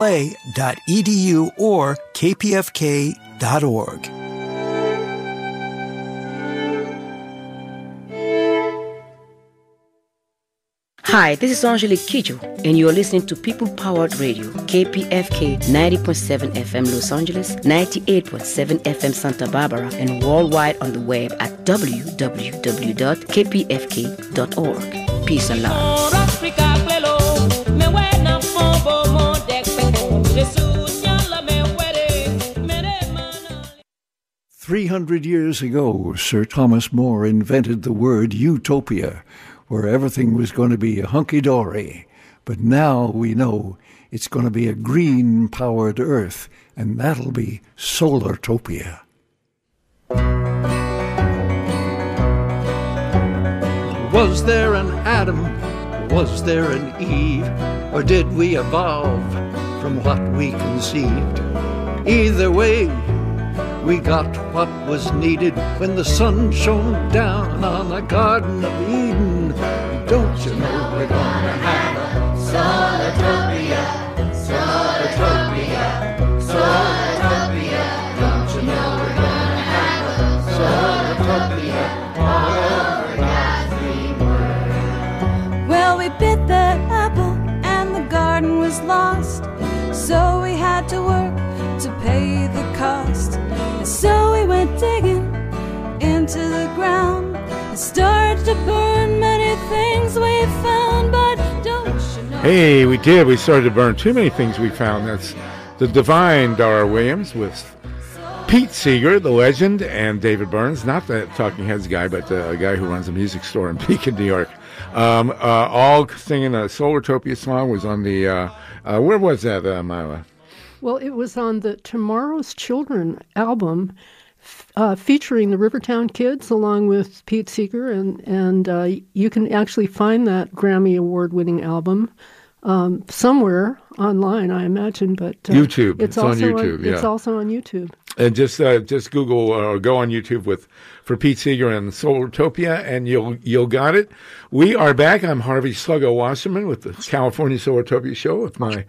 ucla.edu or kpfk.org. Hi, this is Angelique Kidjo, and you're listening to People Powered Radio, KPFK 90.7 FM Los Angeles, 98.7 FM Santa Barbara, and worldwide on the web at www.kpfk.org. Peace and love. 300 years ago, Sir Thomas More invented the word utopia, where everything was going to be hunky dory. But now we know it's going to be a green powered Earth, and that'll be Solartopia. Was there an Adam? Was there an Eve? Or did we evolve from what we conceived? Either way, we got what was needed when the sun shone down on the Garden of Eden. Don't you know we're gonna have a Solartopia, into the ground and started to burn many things we found. But don't you know? Hey, we did. We started to burn too many things we found. That's the divine Dar Williams with Pete Seeger, the legend, and David Bernz, not the Talking Heads guy, but the guy who runs a music store in Beacon, New York. Um, uh, all singing a Solartopia song was on the, uh, uh, where was that, uh, Myla? Well, it was on the Tomorrow's Children album, uh, featuring the Rivertown Kids along with Pete Seeger, and and uh, you can actually find that Grammy Award-winning album um, somewhere online, I imagine. But uh, YouTube. It's on also YouTube, It's yeah. also on YouTube. And just uh, just Google or go on YouTube with for Pete Seeger and Solartopia, and you'll you'll got it. We are back. I'm Harvey Sluggo Wasserman with the California Solartopia Show with my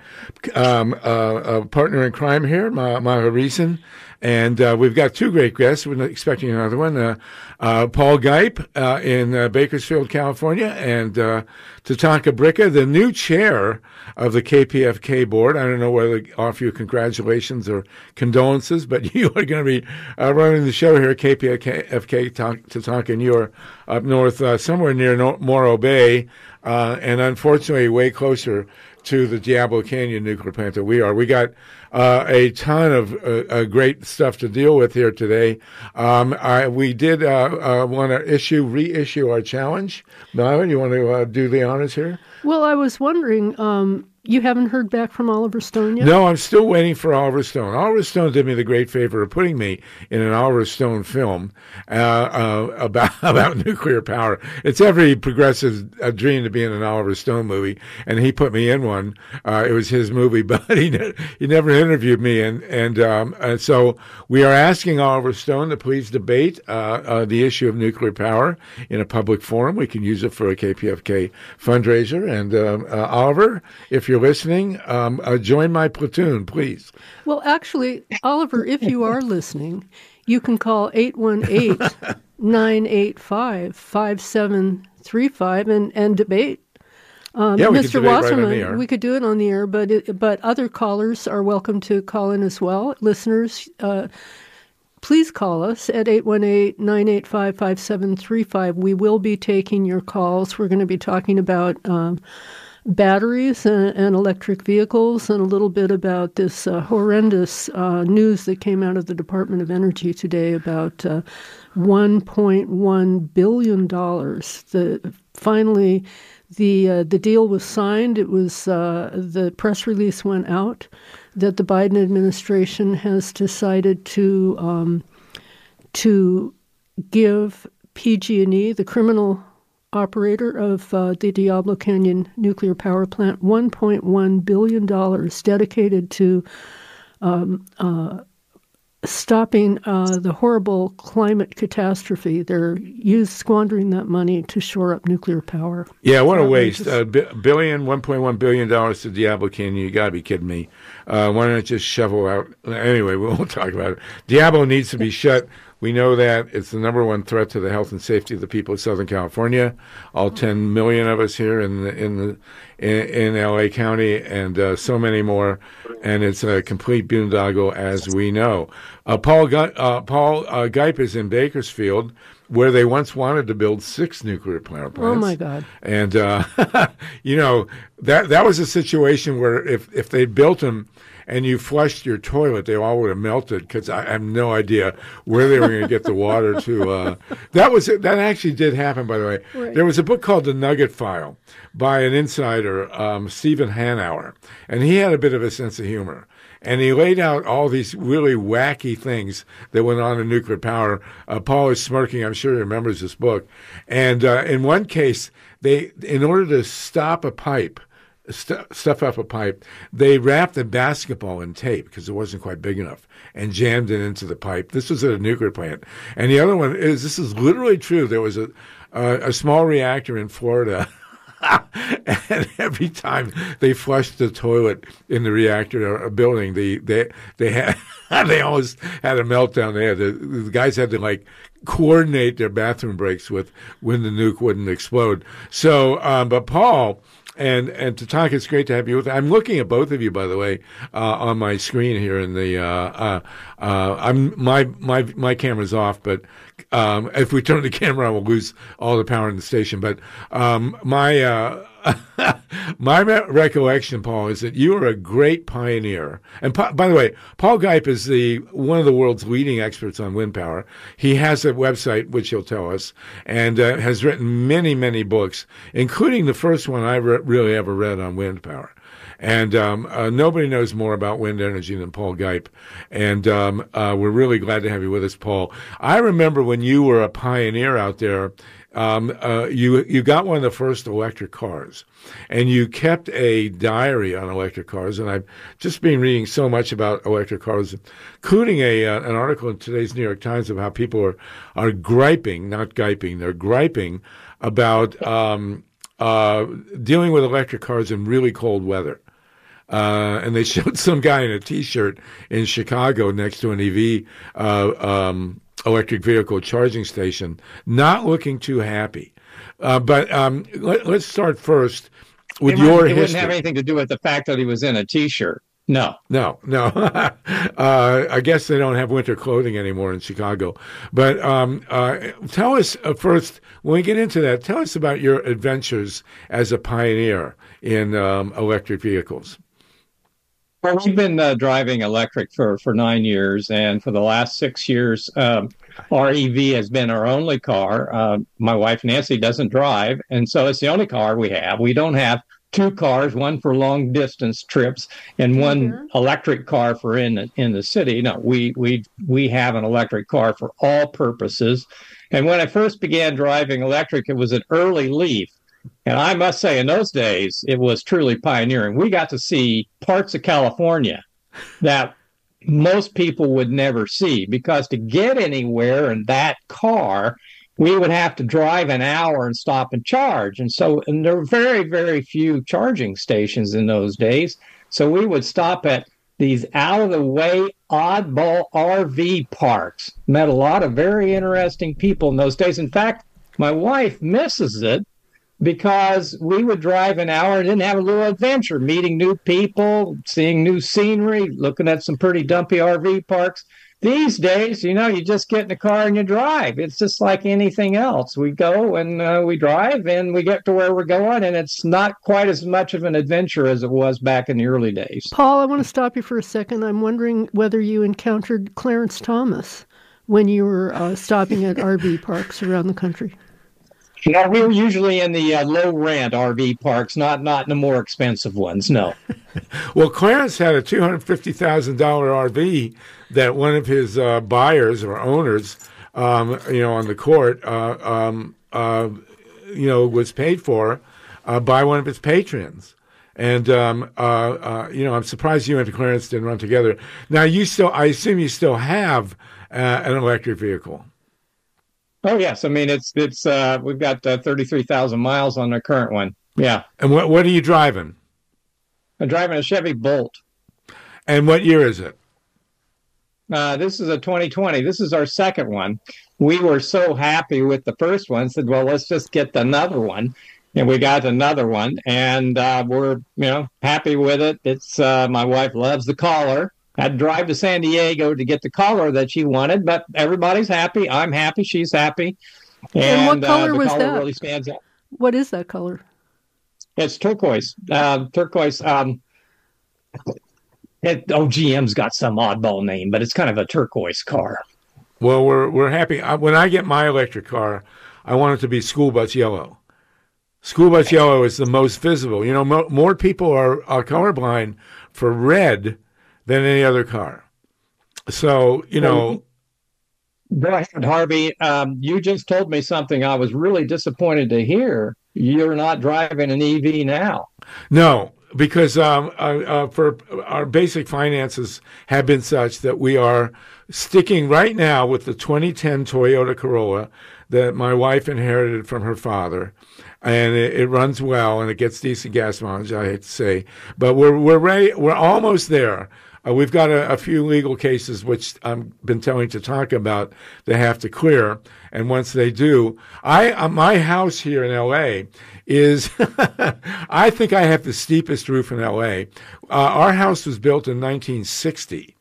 um, uh, uh, partner in crime here, my Myla Reson. And uh, we've got two great guests. We're expecting another one. Uh, uh, Paul Gipe uh, in uh, Bakersfield, California, and uh, Tatanka Bricca, the new chair of the KPFK board. I don't know whether to offer you congratulations or condolences, but you are going to be running the show here at KPFK, Tatanka, and you're up north, somewhere near Morro Bay, uh, and unfortunately way closer to the Diablo Canyon nuclear plant that we are. We got uh, a ton of uh, uh, great stuff to deal with here today. Um, I, we did uh, uh, want to issue, reissue our challenge. Myla, you want to do the honors here? Well, I was wondering, um, you haven't heard back from Oliver Stone yet? No, I'm still waiting for Oliver Stone. Oliver Stone did me the great favor of putting me in an Oliver Stone film uh, uh, about about nuclear power. It's every progressive's uh, dream to be in an Oliver Stone movie, and he put me in one. Uh, it was his movie, but he ne- he never interviewed me, and and, um, and so we are asking Oliver Stone to please debate uh, uh, the issue of nuclear power in a public forum. We can use it for a KPFK fundraiser. And um, Oliver, if you're listening, um, uh, join my platoon, please. Well, actually, Oliver, if you are listening, you can call 818 985 5735 and and debate. Um, Yeah, Mr. right Wasserman, air. we could do it on the air, but it, but other callers are welcome to call in as well. Listeners, uh, please call us at 818-985-5735. We will be taking your calls. We're going to be talking about um, batteries and, and electric vehicles and a little bit about this uh, horrendous uh, news that came out of the Department of Energy today about uh, $1.1 billion. The, finally, the uh, the deal was signed. It was uh, the press release went out that the Biden administration has decided to um, to give PG&E, the criminal operator of uh, the Diablo Canyon nuclear power plant, 1.1 billion dollars dedicated to um, uh, stopping uh, the horrible climate catastrophe. They're used squandering that money to shore up nuclear power. Yeah, what a waste. Bi- billion, $1.1 billion to Diablo Canyon. You got to be kidding me. Uh, why don't it just shovel out? Anyway, we won't talk about it. Diablo needs to be shut. We know that it's the number one threat to the health and safety of the people of Southern California. All 10 million of us here in the, in the in, in LA County, and uh, so many more. And it's a complete boondoggle, as we know. Uh, Paul Gu- uh, Paul uh, Gipe is in Bakersfield, where they once wanted to build six nuclear power plants. Oh my God! And uh, you know that that was a situation where if if they built them and you flushed your toilet, they all would have melted because I, I have no idea where they were going to get the water to. Uh, that was that actually did happen, by the way. Right. There was a book called The Nugget File by an insider, um, Stephen Hanauer, and he had a bit of a sense of humor. And he laid out all these really wacky things that went on in nuclear power. Uh, Paul is smirking. I'm sure he remembers this book. And uh, in one case, they, in order to stop a pipe, st- stuff up a pipe, they wrapped a basketball in tape because it wasn't quite big enough and jammed it into the pipe. This was at a nuclear plant. And the other one is this is literally true. There was a, a, small reactor in Florida. and every time they flushed the toilet in the reactor or building, the they they had they always had a meltdown. They had the, the guys had to like coordinate their bathroom breaks with when the nuke wouldn't explode. So, um, but Paul and and Tatanka, it's great to have you with. I'm looking at both of you, by the way, uh, on my screen here. In the uh, uh, uh, I'm my my my camera's off, but um, if we turn the camera on, we'll lose all the power in the station. But um, my uh, my me- recollection, Paul, is that you are a great pioneer. And pa- by the way, Paul Gipe is the one of the world's leading experts on wind power. He has a website, which he'll tell us, and uh, has written many, many books, including the first one I re- really ever read on wind power. And um, uh, nobody knows more about wind energy than Paul Gipe. And um, uh, we're really glad to have you with us, Paul. I remember when you were a pioneer out there. Um, uh, you you got one of the first electric cars, and you kept a diary on electric cars. And I've just been reading so much about electric cars, including a uh, an article in today's New York Times of how people are are griping, not griping, they're griping about um, uh, dealing with electric cars in really cold weather. Uh, and they showed some guy in a T-shirt in Chicago next to an EV uh, um, electric vehicle charging station, not looking too happy. Uh, but um, let, us start first with it your it history. wouldn't have anything to do with the fact that he was in a t-shirt. No. No, no. uh, I guess they don't have winter clothing anymore in Chicago. But um, uh, tell us uh, first, when we get into that, tell us about your adventures as a pioneer in um, electric vehicles. Well, we've been uh, driving electric for, for nine years, and for the last six years, um, our EV has been our only car. Uh, my wife Nancy doesn't drive, and so it's the only car we have. We don't have two cars, one for long distance trips and one electric car for in the, in the city. No, we we we have an electric car for all purposes. And when I first began driving electric, it was an early Leaf. And I must say, in those days, it was truly pioneering. We got to see parts of California that most people would never see because to get anywhere in that car, we would have to drive an hour and stop and charge. And so, and there were very, very few charging stations in those days. So we would stop at these out of the way oddball RV parks. Met a lot of very interesting people in those days. In fact, my wife misses it because we would drive an hour and then have a little adventure, meeting new people, seeing new scenery, looking at some pretty dumpy RV parks. These days, you know, you just get in the car and you drive. It's just like anything else. We go and uh, we drive and we get to where we're going, and it's not quite as much of an adventure as it was back in the early days. Paul, I want to stop you for a second. I'm wondering whether you encountered Clarence Thomas when you were uh, stopping at RV parks around the country. Yeah, we were usually in the uh, low rent RV parks, not not in the more expensive ones. No. Well, Clarence had a two hundred fifty thousand dollar RV that one of his uh, buyers or owners, um, you know, on the court, uh, um, uh, you know, was paid for uh, by one of his patrons. And um, uh, you know, I'm surprised you and Clarence didn't run together. Now, you still, I assume, you still have an electric vehicle. Oh yes, I mean it's it's uh, we've got uh, thirty three thousand miles on the current one. Yeah. And what what are you driving? I'm driving a Chevy Bolt. And what year is it? Uh, this is a 2020. This is our second one. We were so happy with the first one. Said, well, let's just get another one, and we got another one, and uh, we're you know happy with it. It's uh, my wife loves the collar. Had to drive to San Diego to get the color that she wanted, but everybody's happy. I'm happy. She's happy. And, and what color uh, was collar that? Really stands out. What is that color? It's turquoise. Uh, turquoise. Um, it, oh, GM's got some oddball name, but it's kind of a turquoise car. Well, we're we're happy. I, when I get my electric car, I want it to be school bus yellow. School bus yellow is the most visible. You know, mo- more people are, are colorblind for red than any other car. So, you know. Go ahead, Harvey. Um, you just told me something I was really disappointed to hear. You're not driving an EV now. No, because um, uh, uh, for our basic finances have been such that we are sticking right now with the 2010 Toyota Corolla that my wife inherited from her father, and it, it runs well and it gets decent gas mileage. I hate to say, but we're we're ready, we're almost there. Uh, we've got a, a, few legal cases which I've been telling Tatanka about. They have to clear, and once they do, I uh, my house here in L.A. is. I think I have the steepest roof in L.A. Uh, our house was built in 1960,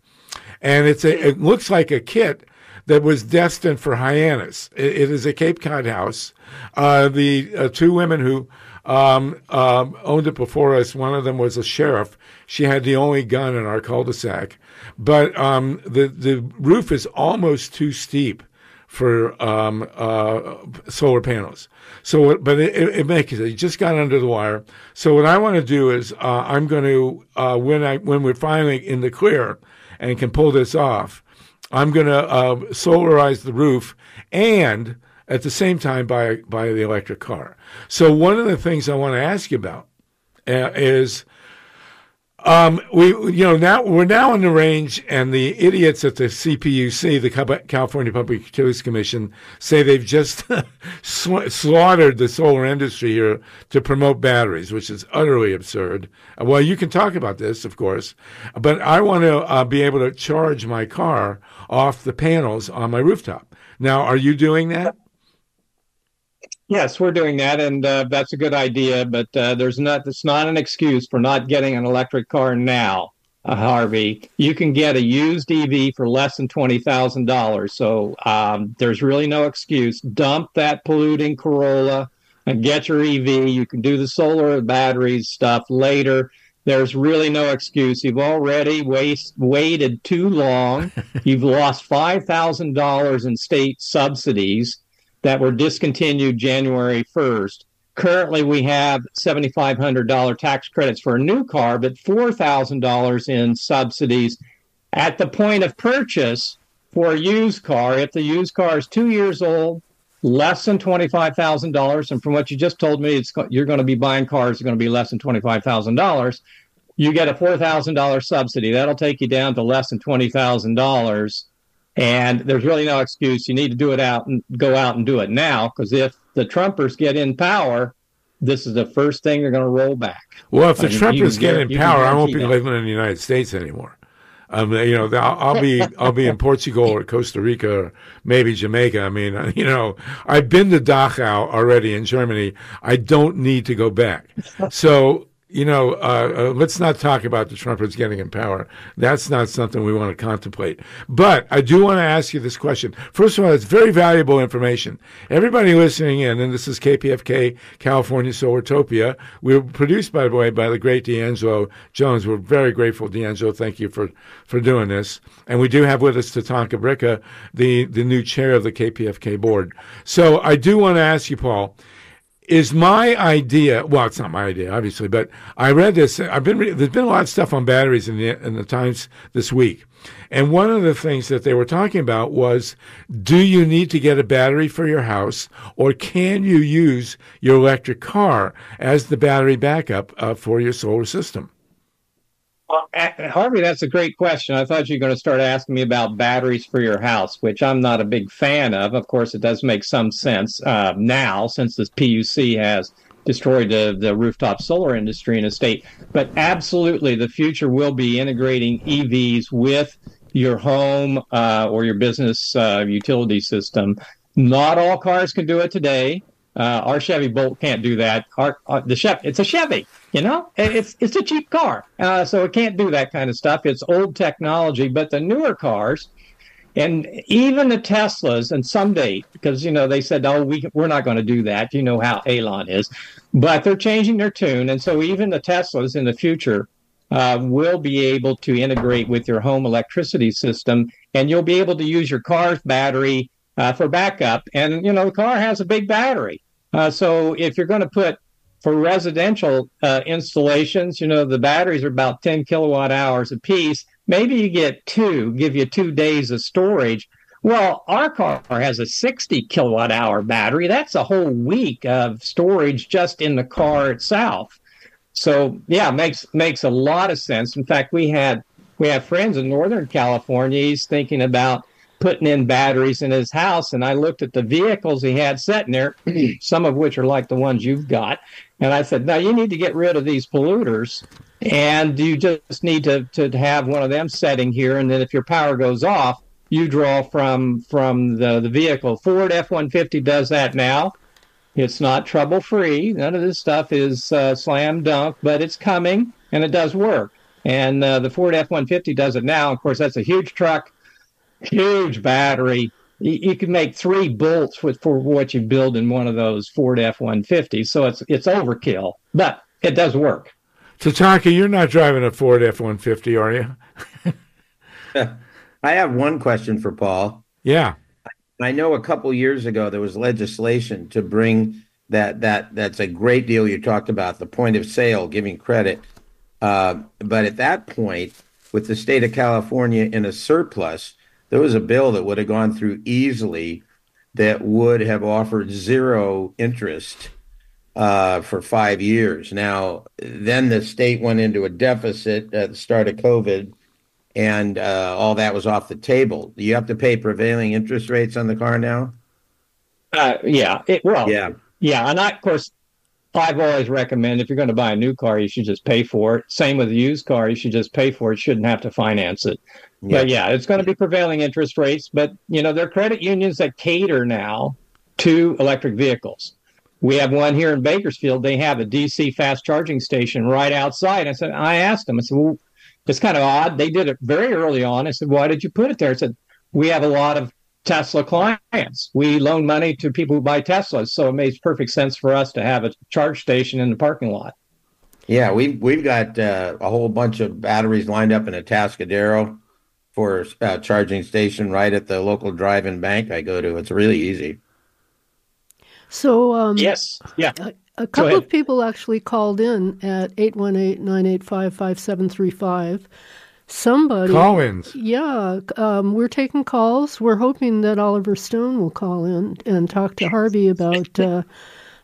and it's a. It looks like a kit that was destined for Hyannis. it, it is a Cape Cod house. Uh, the uh, two women who um, um, owned it before us. One of them was a sheriff. She had the only gun in our cul-de-sac, but um, the the roof is almost too steep for um, uh, solar panels. So, but it, it, makes it. It just got under the wire. So, what I want to do is uh, I'm going to uh, when I when we're finally in the clear and can pull this off, I'm going to uh, solarize the roof and at the same time buy buy the electric car. So one of the things I want to ask you about uh, is um, we you know now we're now in the range, and the idiots at the CPUC, the California Public Utilities Commission, say they've just slaughtered the solar industry here to promote batteries, which is utterly absurd. Well, you can talk about this, of course, but I want to uh, be able to charge my car off the panels on my rooftop. Now, are you doing that? Yes, we're doing that, and uh, that's a good idea. But uh, there's not. It's not an excuse for not getting an electric car now, uh, Harvey. You can get a used EV for less than twenty thousand dollars. So um, there's really no excuse. Dump that polluting Corolla and get your EV. You can do the solar batteries stuff later. There's really no excuse. You've already waste, waited too long. You've lost five thousand dollars in state subsidies that were discontinued January 1st. Currently, we have $7,500 tax credits for a new car, but $4,000 in subsidies at the point of purchase for a used car. If the used car is two years old, less than $25,000, and from what you just told me, you're going to be buying cars that are going to be less than $25,000, you get a $4,000 subsidy. That'll take you down to less than $20,000 and there's really no excuse. You need to do it out and go out and do it now because if the Trumpers get in power, this is the first thing they're going to roll back. Well, if the I mean, Trumpers get in power, I won't be that. living in the United States anymore. Um, you know, I'll, I'll be I'll be in Portugal or Costa Rica or maybe Jamaica. I mean, you know, I've been to Dachau already in Germany. I don't need to go back. So you know, uh, uh, let's not talk about the Trumpers getting in power. That's not something we want to contemplate. But I do want to ask you this question. First of all, it's very valuable information. Everybody listening in, and this is KPFK California Solartopia. We were produced, by the way, by the great D'Angelo Jones. We're very grateful, D'Angelo. Thank you for, for doing this. And we do have with us Tatanka Bricca, the, the new chair of the KPFK board. So I do want to ask you, Paul, is my idea. Well, it's not my idea, obviously, but I read this. I've been there's been a lot of stuff on batteries in the in the Times this week, and one of the things that they were talking about was, do you need to get a battery for your house, or can you use your electric car as the battery backup uh, for your solar system? Well, Harvey, that's a great question. I thought you were going to start asking me about batteries for your house, which I'm not a big fan of. Of course, it does make some sense uh, now since this PUC has destroyed the, the rooftop solar industry in a state. But absolutely, the future will be integrating EVs with your home uh, or your business uh, utility system. Not all cars can do it today. Uh, our Chevy Bolt can't do that. Our, our, the Chevy, it's a Chevy. You know, it's it's a cheap car, uh, so it can't do that kind of stuff. It's old technology, but the newer cars, and even the Teslas, and someday, because you know they said, oh, we we're not going to do that. You know how Elon is, but they're changing their tune, and so even the Teslas in the future uh, will be able to integrate with your home electricity system, and you'll be able to use your car's battery uh, for backup. And you know, the car has a big battery, uh, so if you're going to put for residential uh, installations, you know, the batteries are about 10 kilowatt hours a piece. Maybe you get two, give you two days of storage. Well, our car has a 60 kilowatt hour battery. That's a whole week of storage just in the car itself. So yeah, makes makes a lot of sense. In fact, we had we have friends in Northern California. He's thinking about putting in batteries in his house, and I looked at the vehicles he had sitting there, some of which are like the ones you've got, and I said, now you need to get rid of these polluters and you just need to, to have one of them setting here. And then if your power goes off, you draw from from the, the vehicle. Ford F-150 does that now. It's not trouble free. None of this stuff is uh, slam dunk, but it's coming and it does work. And uh, the Ford F-150 does it now. Of course, that's a huge truck, huge battery, you, you can make three bolts with for what you build in one of those Ford F one fifty. So it's it's overkill, but it does work. Taka, you're not driving a Ford F one fifty, are you? I have one question for Paul. Yeah. I know a couple years ago there was legislation to bring that that that's a great deal you talked about the point of sale giving credit uh, but at that point with the state of california in a surplus there was a bill that would have gone through easily that would have offered zero interest uh, for five years. Now, then the state went into a deficit at the start of COVID, and uh, all that was off the table. Do you have to pay prevailing interest rates on the car now? Uh, yeah. It, well, yeah. Yeah. And I, of course, I've always recommended if you're going to buy a new car, you should just pay for it. Same with a used car, you should just pay for it. Shouldn't have to finance it. Yeah. But yeah, it's going to be prevailing interest rates. But you know, there are credit unions that cater now to electric vehicles. We have one here in Bakersfield. They have a DC fast charging station right outside. I said, I asked them. I said, well, it's kind of odd. They did it very early on. I said, why did you put it there? I said, we have a lot of Tesla clients. We loan money to people who buy Teslas, so it makes perfect sense for us to have a charge station in the parking lot. Yeah, we've we've got uh, a whole bunch of batteries lined up in a Atascadero for a uh, charging station right at the local drive-in bank I go to. It's really easy. So um, yes, yeah. A, a couple of people actually called in at 818-985-5735 somebody call-ins. Yeah um, we're taking calls. We're hoping that oliver stone will call in and talk to harvey about uh,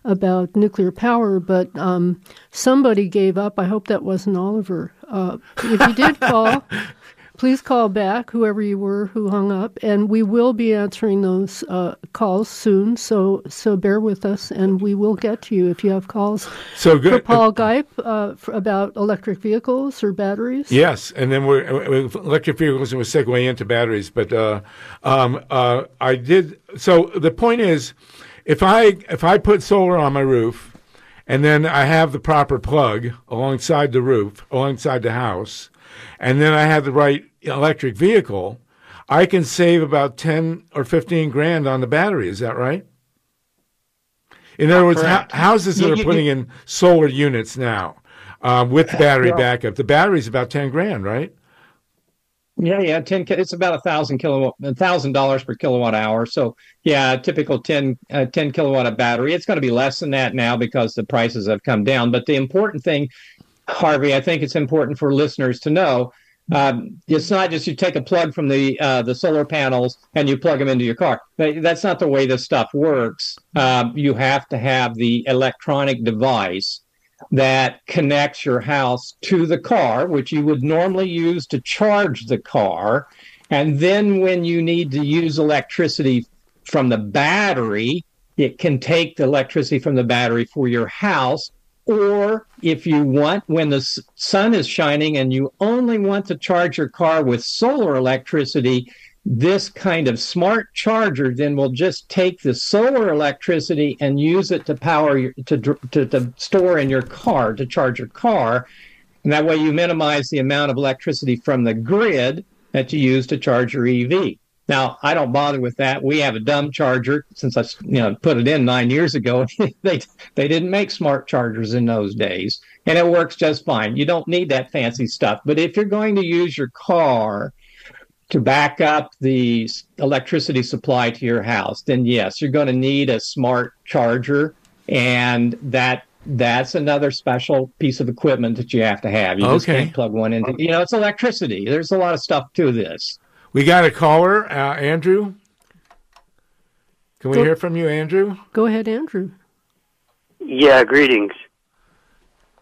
about nuclear power but um, somebody gave up. I hope that wasn't oliver. Uh, if you did call please call back, whoever you were who hung up, and we will be answering those uh, calls soon. So so bear with us, and we will get to you if you have calls. So good. For Paul Gipe uh, for, about electric vehicles or batteries. Yes, and then we're, electric vehicles, and we're segue into batteries. But uh, um, uh, I did. So the point is, if I if I put solar on my roof. And then I have the proper plug alongside the roof, alongside the house and then I have the right electric vehicle, I can save about 10 or 15 grand on the battery. Is that right? In other words, ha- houses that are putting in solar units now uh, with battery backup, the battery is about 10 grand, right? Yeah, yeah, ten. It's about a thousand kilowatt, a thousand dollars per kilowatt hour. So yeah, typical 10, uh, 10 kilowatt of battery. It's going to be less than that now because the prices have come down. But the important thing, Harvey, I think it's important for listeners to know. Um, it's not just you take a plug from the uh, the solar panels and you plug them into your car. That's not the way this stuff works. Um, you have to have the electronic device that connects your house to the car, which you would normally use to charge the car. And then when you need to use electricity from the battery, it can take the electricity from the battery for your house. Or if you want, when the sun is shining and you only want to charge your car with solar electricity, this kind of smart charger then will just take the solar electricity and use it to power your, to, to, to store in your car to charge your car. And that way you minimize the amount of electricity from the grid that you use to charge your ev now i don't bother with that we have a dumb charger since i you know put it in nine years ago they they didn't make smart chargers in those days and it works just fine you don't need that fancy stuff but if you're going to use your car to back up the electricity supply to your house, then yes, you're going to need a smart charger, and that that's another special piece of equipment that you have to have. You just can't plug one in. You know, it's electricity. There's a lot of stuff to this. We got a caller, uh, Andrew. Can we Go, hear from you, Andrew? Go ahead, Andrew. Yeah, greetings.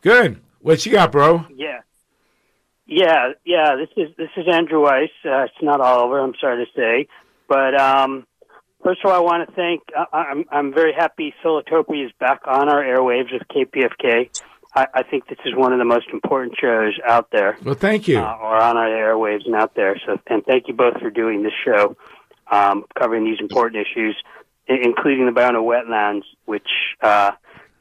Good. What you got, bro? Yeah. Yeah, yeah. This is this is Andrew Weiss. Uh, it's not Oliver. I'm sorry to say, but um, first of all, I want to thank. Uh, I'm I'm very happy Solartopia is back on our airwaves with KPFK. I, I think this is one of the most important shows out there. Well, thank you. Uh, or on our airwaves and out there. So, and thank you both for doing this show, um, covering these important issues, including the Ballona wetlands, which uh,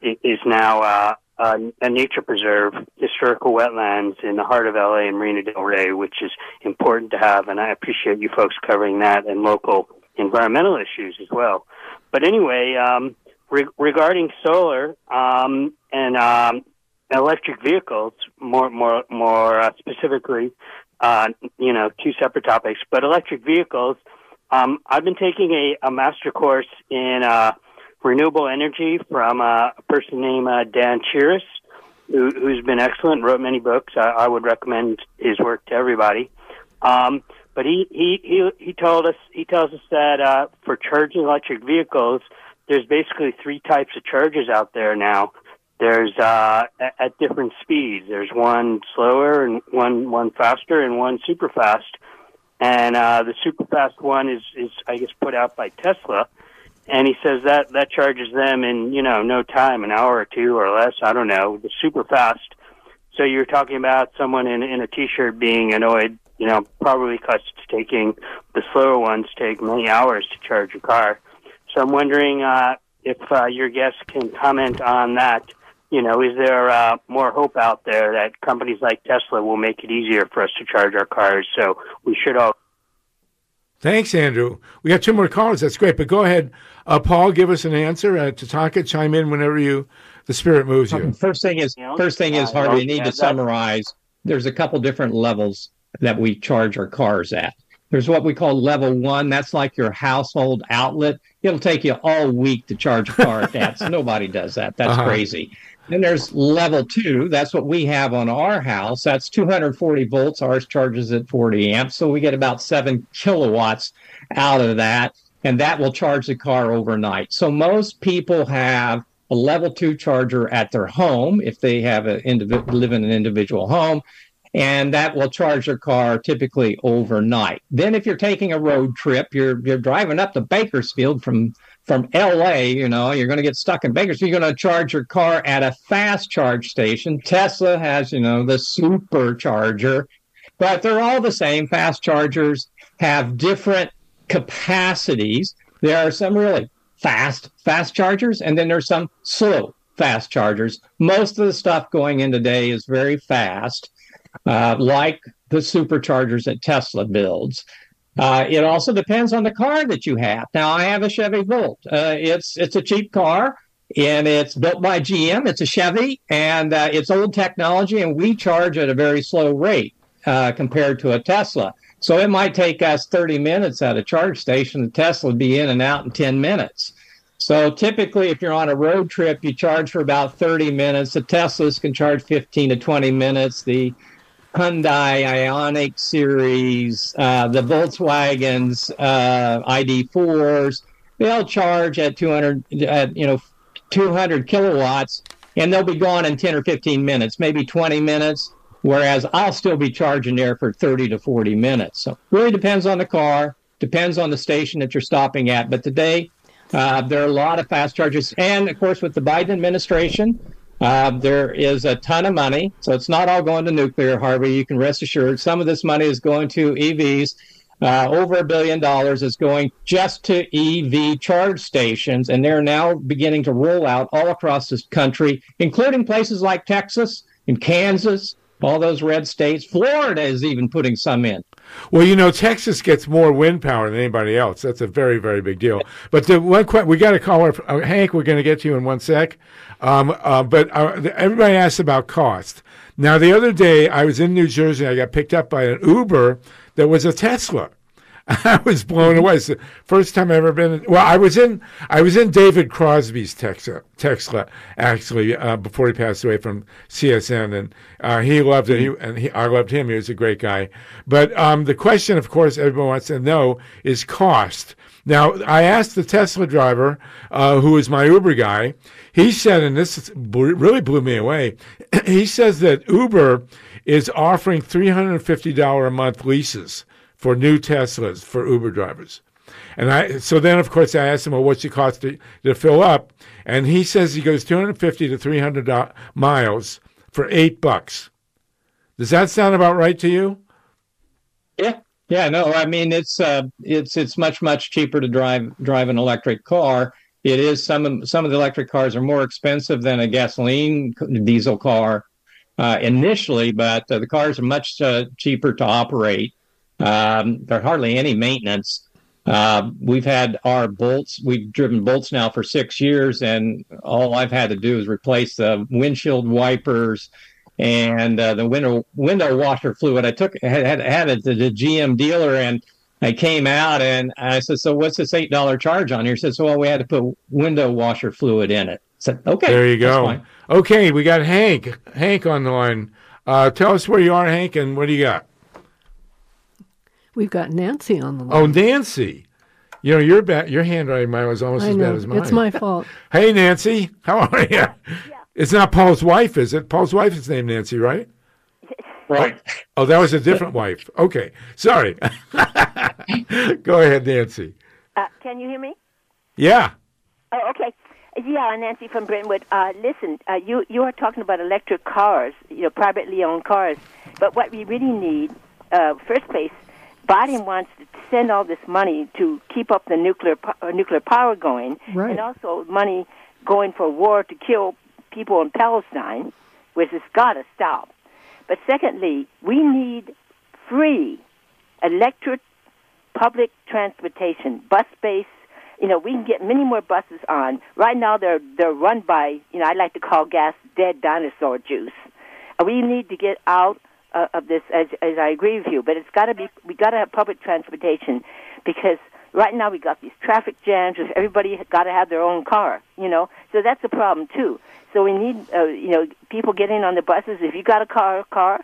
is now uh, uh, a nature preserve, historical wetlands in the heart of LA and Marina Del Rey, which is important to have, and I appreciate you folks covering that and local environmental issues as well. But anyway, um, re- regarding solar um, and um, electric vehicles, more more more uh, specifically, uh, you know, two separate topics. But electric vehicles, um, I've been taking a, a master course in uh, renewable energy from uh, a person named uh, Dan Chiras, who, has been excellent, wrote many books. I, I, would recommend his work to everybody. Um, but he, he, he, he told us, he tells us that uh, for charging electric vehicles, there's basically three types of chargers out there now. There's uh, at, different speeds. There's one slower and one one faster and one super fast. And uh, the super fast one is, is I guess put out by Tesla and he says that that charges them in you know no time, an hour or two or less. I don't know, The super fast. So you're talking about someone in in a t-shirt being annoyed, you know, probably because it's taking the slower ones take many hours to charge a car. So I'm wondering uh, if uh, your guests can comment on that. You know, is there uh, more hope out there that companies like Tesla will make it easier for us to charge our cars? So we should all Thanks, Andrew. We got two more callers. That's great. But go ahead, uh, Paul. Give us an answer. Uh, Tatanka, chime in whenever you the spirit moves you. First thing is, first thing is, Harvey. You need to summarize. There's a couple different levels that we charge our cars at. There's what we call level one. That's like your household outlet. It'll take you all week to charge a car at that. So nobody does that. That's uh-huh. crazy. Then there's level two. That's what we have on our house. That's 240 volts. Ours charges at 40 amps. So we get about seven kilowatts out of that. And that will charge the car overnight. So most people have a level two charger at their home if they have a indiv- live in an individual home. And that will charge their car typically overnight. Then, if you're taking a road trip, you're you're driving up to Bakersfield from from LA, you know, you're going to get stuck in Bakersfield. You're going to charge your car at a fast charge station. Tesla has, you know, the supercharger, but they're all the same. Fast chargers have different capacities. There are some really fast fast chargers, and then there's some slow fast chargers. Most of the stuff going in today is very fast, uh, like the superchargers that Tesla builds. Uh, it also depends on the car that you have. Now, I have a Chevy Bolt. Uh, it's it's a cheap car, and it's built by GM. It's a Chevy, and uh, it's old technology, and we charge at a very slow rate. uh, compared to a Tesla. So it might take us 30 minutes at a charge station. The Tesla would be in and out in 10 minutes. So typically, if you're on a road trip, you charge for about 30 minutes. The Teslas can charge 15 to 20 minutes. The Hyundai Ioniq series, uh, the Volkswagens uh, ID4s, they'll charge at 200, at, you know, 200 kilowatts, and they'll be gone in 10 or 15 minutes, maybe 20 minutes. Whereas I'll still be charging there for 30 to 40 minutes. So really depends on the car, depends on the station that you're stopping at. But today, uh, there are a lot of fast chargers, and of course, with the Biden administration, uh, there is a ton of money, so it's not all going to nuclear, Harvey. You can rest assured. Some of this money is going to EVs. Uh, over a billion dollars is going just to EV charge stations, and they're now beginning to roll out all across this country, including places like Texas and Kansas, all those red states. Florida is even putting some in. Well, you know, Texas gets more wind power than anybody else. That's a very, very big deal. But the one question we got to call her, uh, Hank. We're going to get to you in one sec. Um, uh, but uh, everybody asks about cost. Now, the other day I was in New Jersey. I got picked up by an Uber that was a Tesla. I was blown away. It's the first time I've ever been. Well, I was in I was in David Crosby's Tesla, Tesla actually uh, before he passed away from CSN, and uh, he loved it. He, and he, I loved him. He was a great guy. But um, the question, of course, everyone wants to know is cost. Now, I asked the Tesla driver, uh, who is my Uber guy. He said, and this really blew me away. he says that Uber is offering three hundred and fifty dollar a month leases for new Teslas for Uber drivers. And I, so then of course I asked him, well, what's it cost to, to fill up? And he says he goes 250 to 300 miles for eight bucks. Does that sound about right to you? Yeah. Yeah, no, I mean it's uh, it's it's much much cheaper to drive drive an electric car. It is some some of the electric cars are more expensive than a gasoline diesel car uh, initially, but uh, the cars are much uh, cheaper to operate. Um, there's hardly any maintenance. Uh, we've had our bolts. We've driven bolts now for six years, and all I've had to do is replace the windshield wipers and uh, the window window washer fluid. I took had had, had it to the GM dealer, and I came out and I said, "So what's this eight dollar charge on here?" He said, well, we had to put window washer fluid in it." I said, "Okay, there you go." Okay, we got Hank. Hank on the line. Uh, tell us where you are, Hank, and what do you got? We've got Nancy on the line. Oh, Nancy. You know, your ba- your handwriting mine was almost I as know. bad as mine. It's my fault. hey, Nancy. How are you? Yeah. It's not Paul's wife, is it? Paul's wife is named Nancy, right? Right. Oh, that was a different wife. Okay. Sorry. Go ahead, Nancy. Uh, can you hear me? Yeah. Oh, okay. Yeah, Nancy from Brentwood. Uh, listen, uh, you you are talking about electric cars, you know, privately owned cars. But what we really need, uh, first place, Biden wants to send all this money to keep up the nuclear po- uh, nuclear power going, Right. and also money going for war to kill people in Palestine, which has got to stop. But secondly, we need free electric public transportation, bus space. You know, we can get many more buses on. Right now, they're they're run by you know I like to call gas dead dinosaur juice. We need to get out uh, of this, as as I agree with you. But it's got to be we got to have public transportation because right now we got these traffic jams. Everybody got to have their own car. You know, so that's a problem too. So we need uh, you know people getting on the buses. If you got a car, car,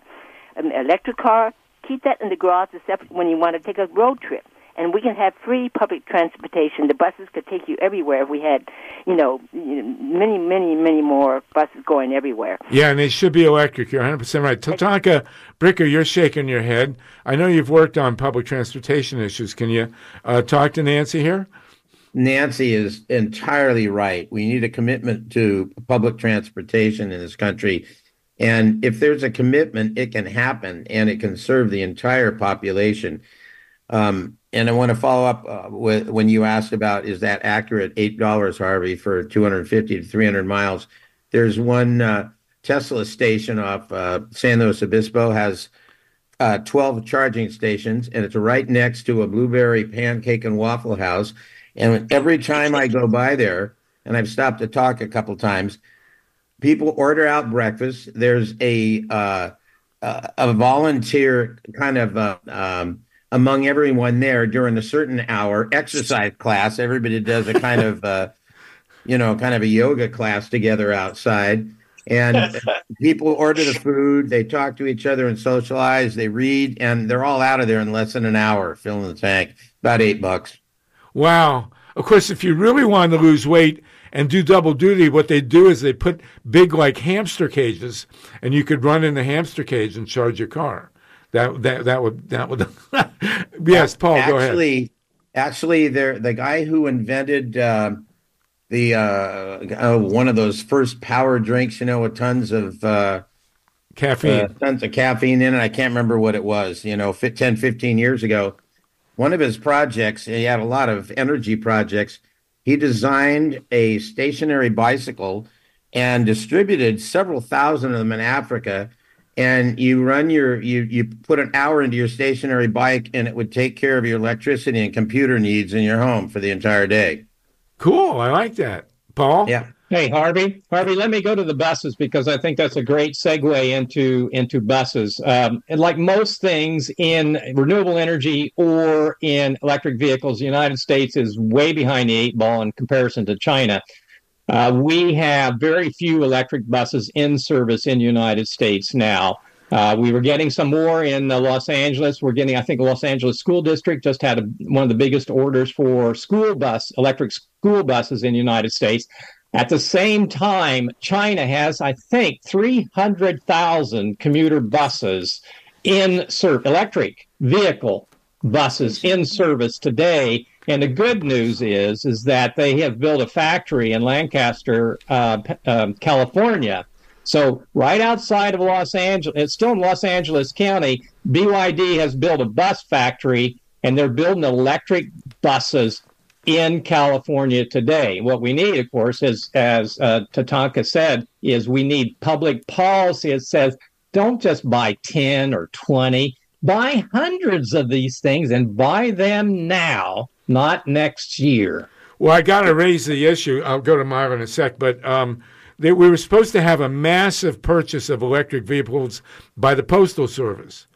an electric car, keep that in the garage except when you want to take a road trip. And we can have free public transportation. The buses could take you everywhere if we had, you know, many, many, many more buses going everywhere. Yeah, and they should be electric. You're 100% right. Tatanka Bricca, you're shaking your head. I know you've worked on public transportation issues. Can you uh, talk to Nancy here? Nancy is entirely right. We need a commitment to public transportation in this country. And if there's a commitment, it can happen and it can serve the entire population. Um, and I want to follow up uh, with when you asked about is that accurate? Eight dollars, Harvey, for 250 to 300 miles. There's one uh, Tesla station off uh, San Luis Obispo has uh, 12 charging stations, and it's right next to a blueberry pancake and waffle house. And every time I go by there, and I've stopped to talk a couple times, people order out breakfast. There's a uh, a, a volunteer kind of uh, um, among everyone there during a certain hour exercise class. Everybody does a kind of uh, you know kind of a yoga class together outside. And people order the food, they talk to each other and socialize, they read, and they're all out of there in less than an hour, filling the tank. About eight bucks. Wow. Of course, if you really wanted to lose weight and do double duty, what they do is they put big like hamster cages, and you could run in the hamster cage and charge your car. That that that would that would. yes, Paul, actually, go ahead. Actually, actually there the guy who invented uh, the uh, uh, one of those first power drinks, you know, with tons of uh, caffeine, uh, tons of caffeine in it. I can't remember what it was. You know, 10, 15 years ago, one of his projects. He had a lot of energy projects. He designed a stationary bicycle and distributed several thousand of them in Africa. And you run your you you put an hour into your stationary bike, and it would take care of your electricity and computer needs in your home for the entire day. Cool. I like that. Paul? Yeah. Hey, Harvey. Harvey, let me go to the buses because I think that's a great segue into into buses. Um, and like most things in renewable energy or in electric vehicles, the United States is way behind the eight ball in comparison to China. Uh, we have very few electric buses in service in the United States now. Uh, we were getting some more in uh, Los Angeles. We're getting, I think, Los Angeles School District just had a, one of the biggest orders for school bus, electric school buses in the United States. At the same time, China has, I think, 300,000 commuter buses in service, electric vehicle buses in service today. And the good news is, is that they have built a factory in Lancaster, uh, um, California. So right outside of Los Angeles, it's still in Los Angeles County. BYD has built a bus factory, and they're building electric buses in California today. What we need, of course, is, as uh, Tatanka said, is we need public policy that says don't just buy 10 or 20, buy hundreds of these things and buy them now, not next year. Well, I got to raise the issue. I'll go to Myla in a sec, but um, they, we were supposed to have a massive purchase of electric vehicles by the Postal Service.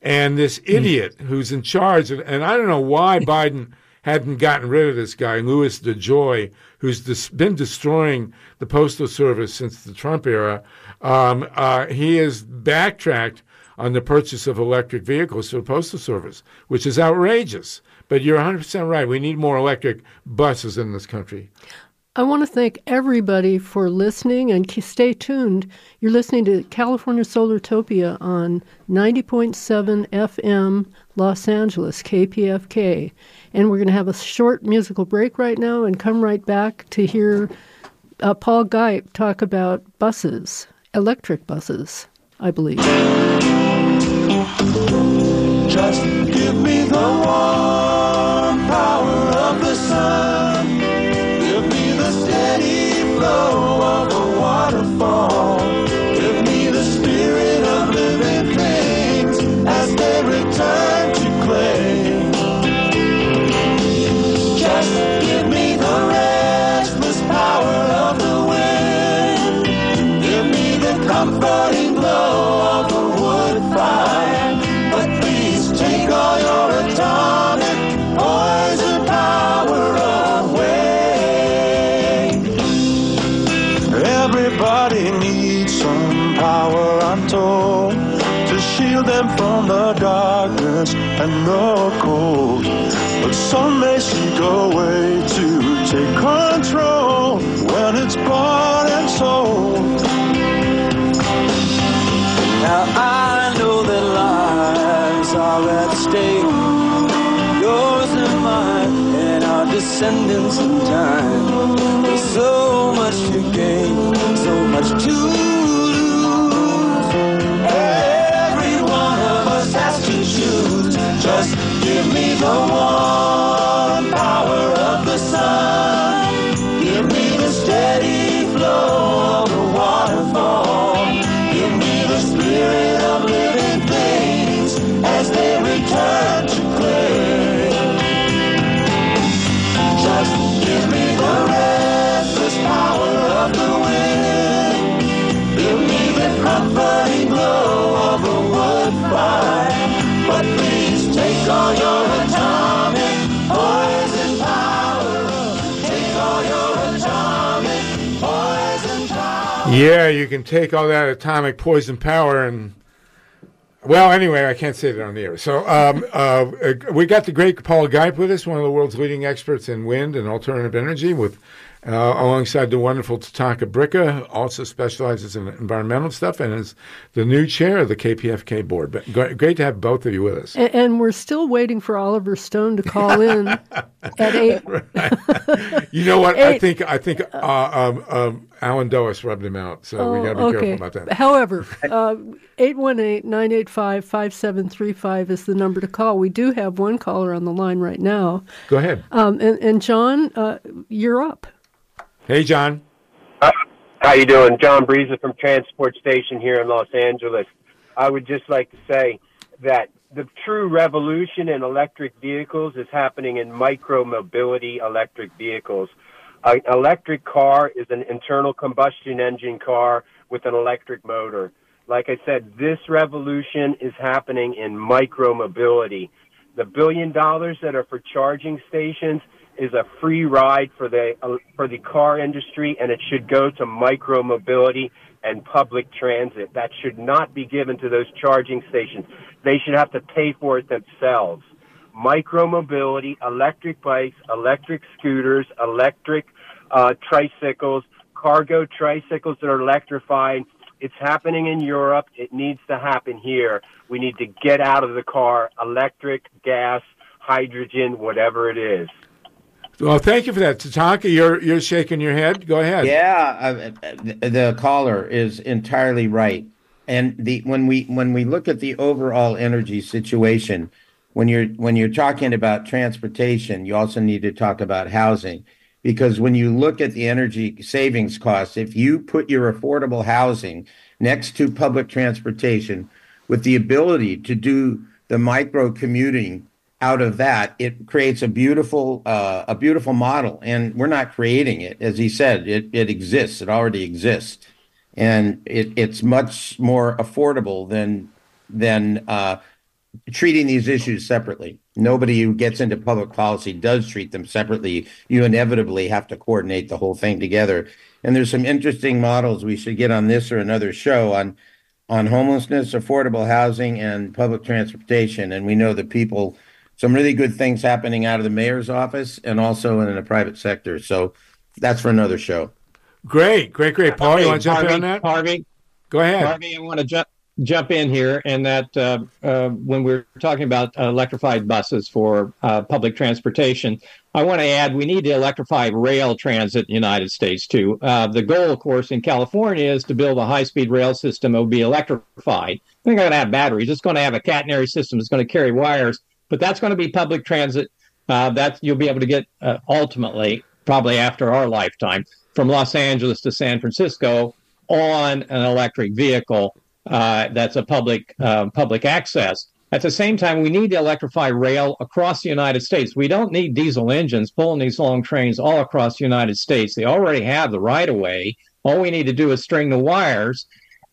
And this hmm. idiot who's in charge, and I don't know why Biden hadn't gotten rid of this guy, Louis DeJoy, who's dis- been destroying the Postal Service since the Trump era. Um, uh, he has backtracked on the purchase of electric vehicles for the Postal Service, which is outrageous. But you're 100% right. We need more electric buses in this country. I want to thank everybody for listening and stay tuned. You're listening to California Solartopia on 90.7 FM Los Angeles, KPFK. And we're going to have a short musical break right now and come right back to hear uh, Paul Gipe talk about buses, electric buses, I believe. Just give me the warm power of the sun. From the darkness and the cold. But some may seek a way to take control when it's bought and sold. Now I know that lives are at stake, yours and mine, and our descendants in time. There's so much to gain, so much to give me the warm power of the sun. Yeah, you can take all that atomic poison power and. Well, anyway, I can't say that on the air. So um, uh, we got the great Paul Gipe with us, one of the world's leading experts in wind and alternative energy, with uh, alongside the wonderful Tatanka Bricca, also specializes in environmental stuff and is the new chair of the KPFK board. But great, great to have both of you with us. And, and we're still waiting for Oliver Stone to call in at eight. You know what? I think I think uh, um, um, Allen Dulles rubbed him out, so we got to be Oh, okay. careful about that. However, uh, 818-985-5735 is the number to call. We do have one caller on the line right now. Go ahead. Um, and, and John, uh, you're up. Hey, John. Uh, how you doing? John Breeza from Transport Station here in Los Angeles. I would just like to say that the true revolution in electric vehicles is happening in micro mobility electric vehicles. An electric car is an internal combustion engine car with an electric motor. Like I said, this revolution is happening in micro mobility. The billion dollars that are for charging stations is a free ride for the uh, for the car industry, and it should go to micro mobility and public transit. That should not be given to those charging stations. They should have to pay for it themselves. Micro mobility, electric bikes, electric scooters, electric uh, tricycles, cargo tricycles that are electrified. It's happening in Europe. It needs to happen here. We need to get out of the car, electric, gas, hydrogen, whatever it is. Well, thank you for that, Tatanka. You're you're shaking your head. Go ahead. Yeah, uh, the caller is entirely right. And the when we when we look at the overall energy situation, when you're when you're talking about transportation, you also need to talk about housing because when you look at the energy savings costs, if you put your affordable housing next to public transportation with the ability to do the micro commuting out of that, it creates a beautiful uh, a beautiful model. And we're not creating it, as he said. It it exists. It already exists, and it, it's much more affordable than than uh, treating these issues separately. Nobody who gets into public policy does treat them separately. You inevitably have to coordinate the whole thing together. And there's some interesting models we should get on this or another show on on homelessness, affordable housing, and public transportation. And we know that people some really good things happening out of the mayor's office and also in the private sector. So that's for another show. Great, great, great. Paul, you want to jump in Harvey, on that? Harvey, Go ahead. Harvey, I want to jump jump in here, and that uh, uh, when we're talking about uh, electrified buses for uh, public transportation, I want to add we need to electrify rail transit in the United States too. Uh, the goal, of course, in California is to build a high-speed rail system that will be electrified. They're going to have batteries. It's going to have a catenary system. It's going to carry wires, but that's going to be public transit. Uh, that you'll be able to get uh, ultimately, probably after our lifetime, from Los Angeles to San Francisco on an electric vehicle uh, that's a public uh, public access. At the same time, we need to electrify rail across the United States. We don't need diesel engines pulling these long trains all across the United States. They already have the right of way. All we need to do is string the wires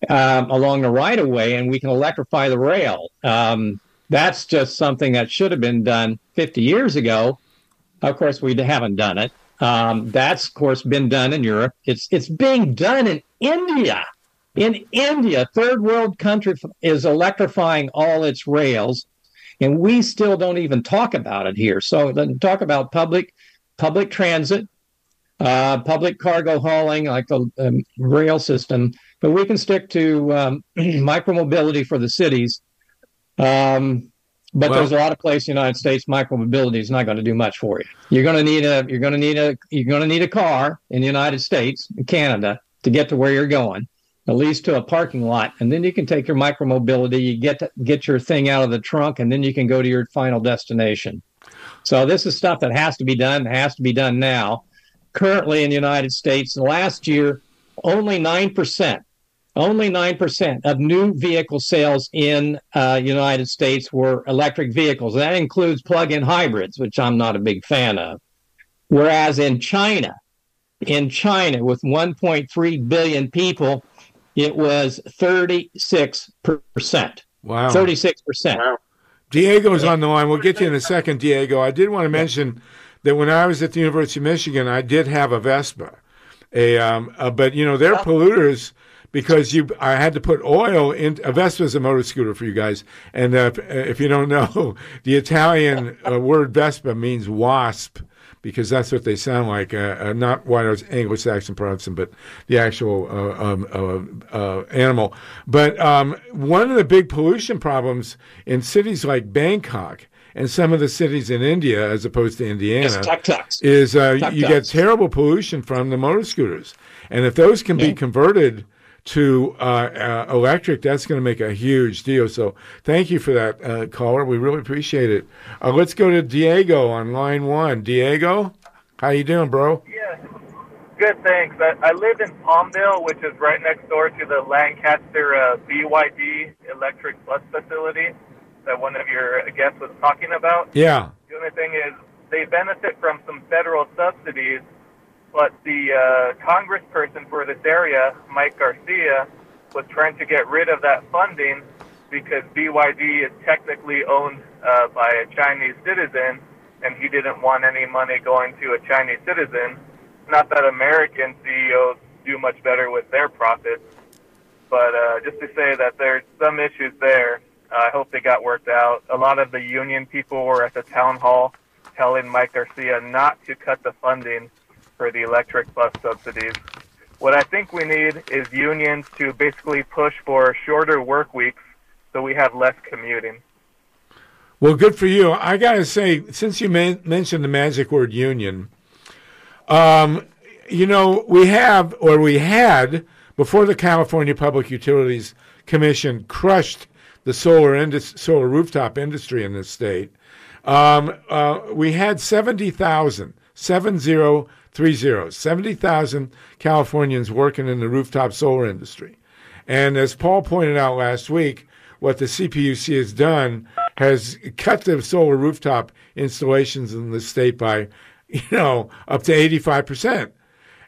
um, along the right of way, and we can electrify the rail. Um, that's just something that should have been done 50 years ago. Of course, we haven't done it. Um, that's, of course, been done in Europe. It's it's being done in India. In India, third world country is electrifying all its rails, and we still don't even talk about it here. So talk about public public transit, uh, public cargo hauling, like the um, rail system, but we can stick to um, micromobility for the cities. Um, but Well- there's a lot of places in the United States micromobility is not going to do much for you. You're going to need a you're going to need a you're going to need a car in the United States, in Canada, to get to where you're going, at least to a parking lot, and then you can take your micromobility. You get to, get your thing out of the trunk, and then you can go to your final destination. So this is stuff that has to be done. Has to be done now. Currently in the United States, last year, only nine percent only 9% of new vehicle sales in uh, united states were electric vehicles that includes plug-in hybrids which i'm not a big fan of whereas in china in china with 1.3 billion people it was 36% Wow. 36% Diego's on the line. We'll get to you in a second, Diego. I did want to mention that when I was at the University of Michigan, I did have a Vespa. A, um, uh, but you know they're polluters because you I had to put oil in a Vespa is a motor scooter for you guys and uh, if you don't know the Italian uh, word Vespa means wasp because that's what they sound like uh, uh, not one of Anglo-Saxon Protestant but the actual uh, um, uh, uh, animal but um, one of the big pollution problems in cities like Bangkok and some of the cities in India, as opposed to Indiana, Yes, is uh, you get terrible pollution from the motor scooters. And if those can be Yeah. converted to uh, uh, electric, that's going to make a huge deal. So thank you for that, uh, caller. We really appreciate it. Uh, let's go to Diego on line one. Diego, how you doing, bro? Yeah, good. Thanks. I, I live in Palmdale, which is right next door to the Lancaster uh, BYD electric bus facility that one of your guests was talking about. Yeah. The only thing is they benefit from some federal subsidies, but the uh, congressperson for this area, Mike Garcia, was trying to get rid of that funding because BYD is technically owned uh, by a Chinese citizen, and he didn't want any money going to a Chinese citizen. Not that American CEOs do much better with their profits, but uh, just to say that there's some issues there. I hope they got worked out. A lot of the union people were at the town hall telling Mike Garcia not to cut the funding for the electric bus subsidies. What I think we need is unions to basically push for shorter work weeks so we have less commuting. Well, good for you. I got to say, since you man- mentioned the magic word union, um, you know, we have, or we had, before the California Public Utilities Commission crushed the solar indus- solar rooftop industry in this state, um, uh, we had 70,000, 7030, 70,000 Californians working in the rooftop solar industry. And as Paul pointed out last week, what the CPUC has done has cut the solar rooftop installations in the state by, you know, up to 85%.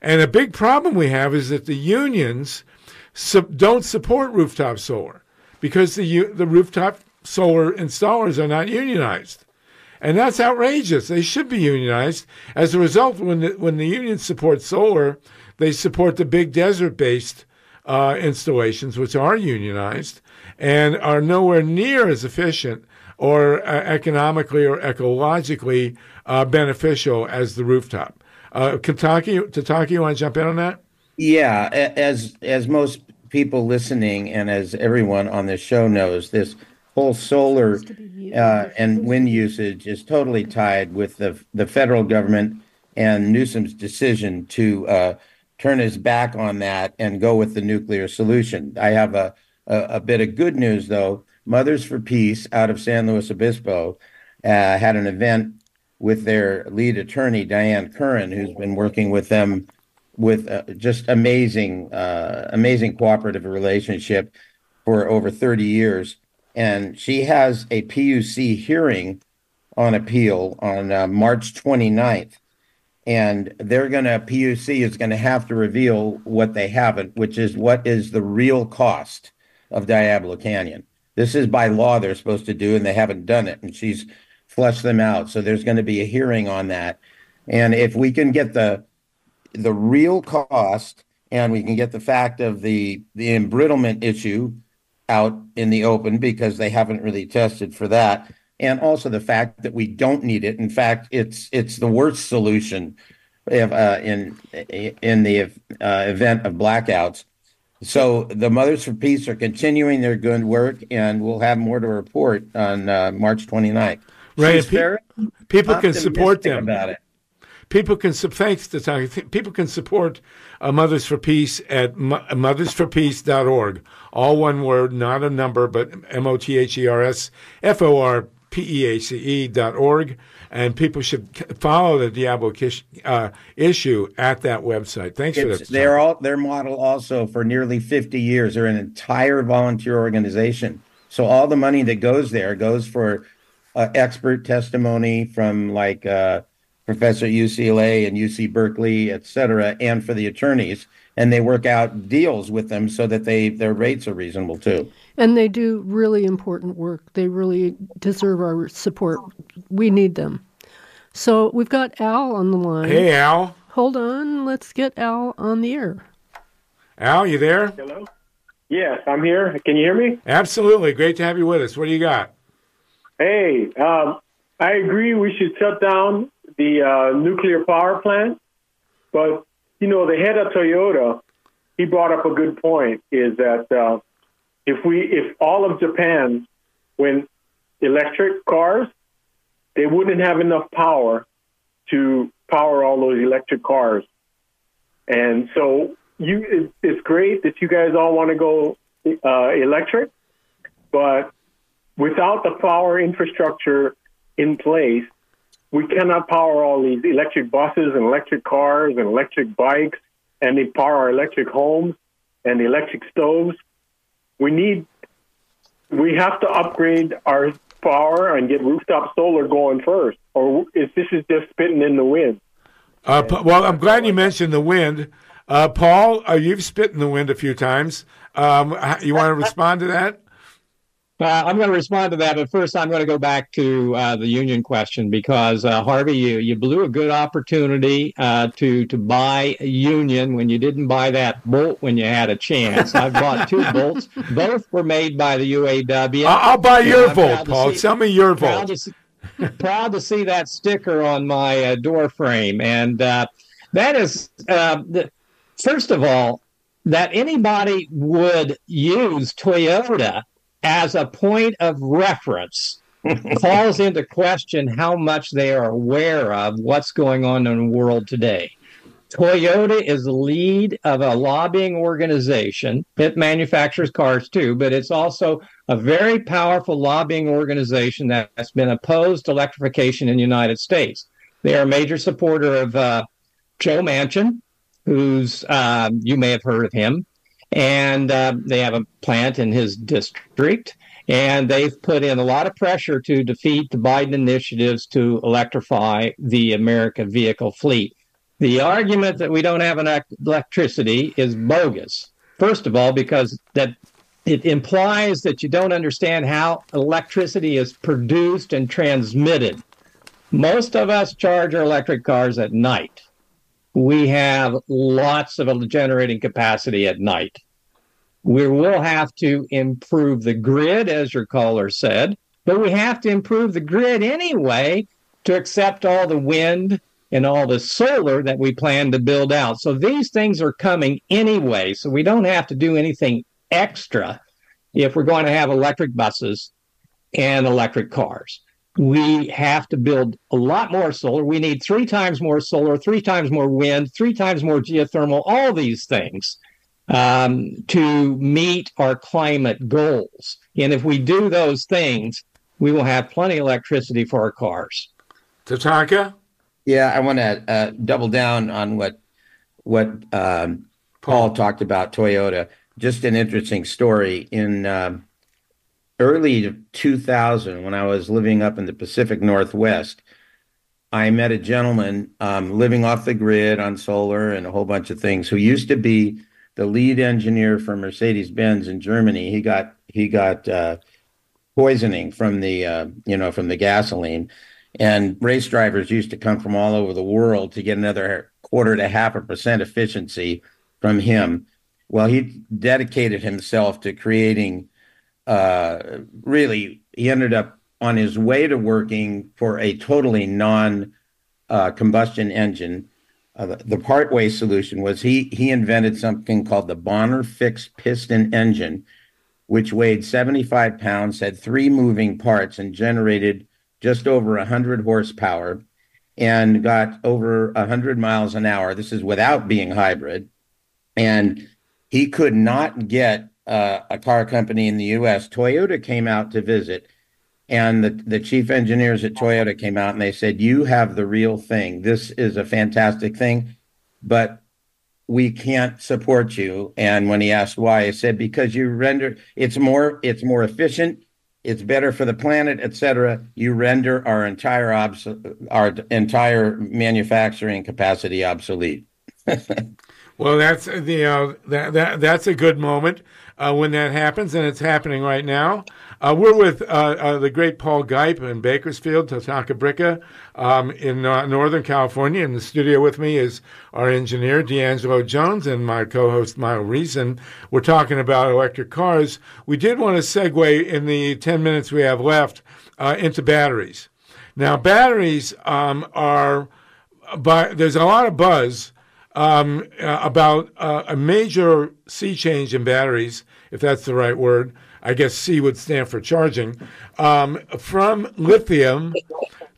And a big problem we have is that the unions don't support rooftop solar because the the rooftop solar installers are not unionized. And that's outrageous. They should be unionized. As a result, when the, when the unions support solar, they support the big desert based uh, installations, which are unionized and are nowhere near as efficient or uh, economically or ecologically uh, beneficial as the rooftop. Uh, Tatanka, Tatanka, you want to jump in on that? Yeah, as as most people listening and as everyone on this show knows, this whole solar uh, and wind usage is totally tied with the the federal government and Newsom's decision to uh, turn his back on that and go with the nuclear solution. I have a a, a bit of good news though. Mothers for Peace out of San Luis Obispo uh, had an event with their lead attorney Diane Curran, who's been working with them with uh, just amazing, uh, amazing cooperative relationship for over 30 years. And she has a PUC hearing on appeal on uh, March 29th. And they're going to, PUC is going to have to reveal what they haven't, which is what is the real cost of Diablo Canyon. This is by law they're supposed to do, and they haven't done it. And she's flushed them out. So there's going to be a hearing on that. And if we can get the the real cost and we can get the fact of the the embrittlement issue out in the open because they haven't really tested for that. And also the fact that we don't need it. In fact it's it's the worst solution if, uh, in in the uh, event of blackouts. So the mothers for peace are continuing their good work and we'll have more to report on uh, march 29th Right. Pe- people can support them. about it People can thanks to Tony. th- People can support uh, Mothers for Peace at mo- mothersforpeace.org. All one word, not a number, but M O T H E R S F O R P E A C E dot org. And people should follow the Diablo Kish, uh, issue at that website. Thanks for It's, that. they're all their model also for nearly 50 years. They're an entire volunteer organization. So all the money that goes there goes for uh, expert testimony from like uh, professor at UCLA and UC Berkeley, et cetera, and for the attorneys. And they work out deals with them so that they their rates are reasonable too. And they do really important work. They really deserve our support. We need them. So we've got Al on the line. Hey, Al. Hold on. Let's get Al on the air. Al, you there? Hello? Yes, I'm here. Can you hear me? Absolutely. Great to have you with us. What do you got? Hey, um, I agree we should shut down the uh, nuclear power plant. But, you know, the head of Toyota, he brought up a good point is that uh, if we, if all of Japan went electric cars, they wouldn't have enough power to power all those electric cars. And so you, it, it's great that you guys all want to go uh, electric, but without the power infrastructure in place, we cannot power all these electric buses and electric cars and electric bikes and they power our electric homes and electric stoves. We need, we have to upgrade our power and get rooftop solar going first, or is this is just spitting in the wind? Uh, well, I'm glad you mentioned the wind. Uh, Paul, uh, you've spit in the wind a few times. Um, you want to respond to that? Uh, I'm going to respond to that, but first I'm going to go back to uh, the union question because uh, Harvey, you, you blew a good opportunity uh, to to buy a union when you didn't buy that bolt when you had a chance. I bought two bolts; both were made by the UAW. I'll, I'll buy your bolt, Paul. Tell me your volt. To see, proud to see that sticker on my uh, door frame, and uh, that is the, first of all that anybody would use Toyota as a point of reference calls into question how much they are aware of what's going on in the world today. Toyota is the lead of a lobbying organization. It manufactures cars too, but it's also a very powerful lobbying organization that's been opposed to electrification in the United States. They are a major supporter of uh, Joe Manchin, who's um, you may have heard of him and uh, they have a plant in his district. And they've put in a lot of pressure to defeat the Biden initiatives to electrify the American vehicle fleet. The argument that we don't have enough electricity is bogus. First of all, because that it implies that you don't understand how electricity is produced and transmitted. Most of us charge our electric cars at night we have lots of generating capacity at night. We will have to improve the grid, as your caller said, but we have to improve the grid anyway to accept all the wind and all the solar that we plan to build out. So these things are coming anyway. So we don't have to do anything extra if we're going to have electric buses and electric cars we have to build a lot more solar. We need three times more solar, three times more wind, three times more geothermal, all these things um, to meet our climate goals. And if we do those things, we will have plenty of electricity for our cars. Tatanka? Yeah, I want to uh, double down on what what um, Paul talked about Toyota. Just an interesting story in. Um, early 2000, when I was living up in the Pacific Northwest, I met a gentleman um, living off the grid on solar and a whole bunch of things who used to be the lead engineer for Mercedes Benz in Germany. He got he got uh, poisoning from the uh, you know from the gasoline, and race drivers used to come from all over the world to get another quarter to half a percent efficiency from him. Well, he dedicated himself to creating really, he ended up on his way to working for a totally non uh, combustion engine. Uh, the, the partway solution was he he invented something called the Bonner fixed piston engine, which weighed 75 pounds, had three moving parts, and generated just over 100 horsepower and got over 100 miles an hour. This is without being hybrid. And he could not get uh, a car company in the U.S. Toyota came out to visit, and the the chief engineers at Toyota came out and they said, "You have the real thing. This is a fantastic thing, but we can't support you." And when he asked why, I said, "Because you render it's more it's more efficient." it's better for the planet, etc., you render our entire obs- our entire manufacturing capacity obsolete. Well, that's the uh, that, that that's a good moment uh, when that happens, and it's happening right now. Uh, we're with uh, uh, the great Paul Gipe in Bakersfield, Tatanka Bricca, um, in uh, Northern California. In the studio with me is our engineer D'Angelo Jones and my co-host Myla Reson. We're talking about electric cars. We did want to segue in the ten minutes we have left into batteries. Now, batteries um, are, but there's a lot of buzz um, uh, about uh, a major sea change in batteries, if that's the right word. I guess C would stand for charging, um, from lithium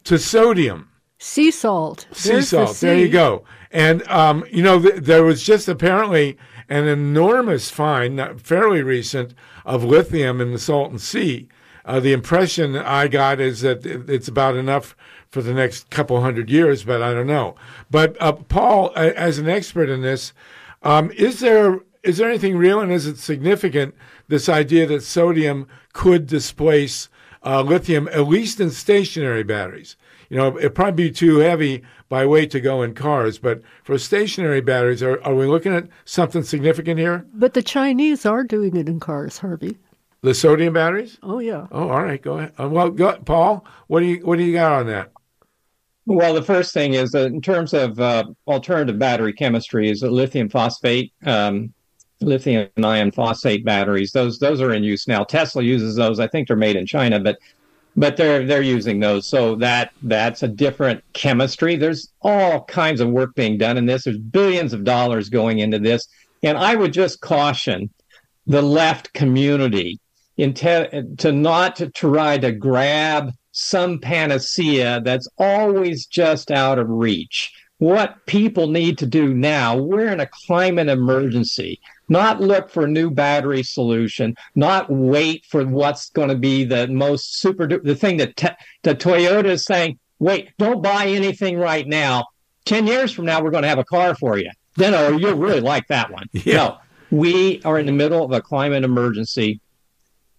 to sodium. Sea salt. Sea There's the salt. There you go. And, um, you know, th- there was just apparently an enormous find, not fairly recent, of lithium in the Salton Sea. Uh, the impression I got is that it's about enough for the next couple hundred years, but I don't know. But uh, Paul, as an expert in this, um, is there is there anything real and is it significant this idea that sodium could displace uh, lithium, at least in stationary batteries? You know, it'd probably be too heavy by weight to go in cars, but for stationary batteries, are, are we looking at something significant here? But the Chinese are doing it in cars, Harvey. The sodium batteries? Oh yeah. Oh, all right, go ahead. Uh, well, go, Paul, what do you what do you got on that? Well, the first thing is that in terms of uh, alternative battery chemistry, is lithium phosphate, um, lithium ion phosphate batteries. Those those are in use now. Tesla uses those. I think they're made in China, but but they're they're using those. So that that's a different chemistry. There's all kinds of work being done in this. There's billions of dollars going into this, and I would just caution the left community in te- to not to try to grab some panacea that's always just out of reach. What people need to do now, we're in a climate emergency. Not look for a new battery solution, not wait for what's going to be the most super, the thing that, te- that Toyota is saying, wait, don't buy anything right now. 10 years from now, we're going to have a car for you. Then, oh, you'll really like that one. Yeah. No, we are in the middle of a climate emergency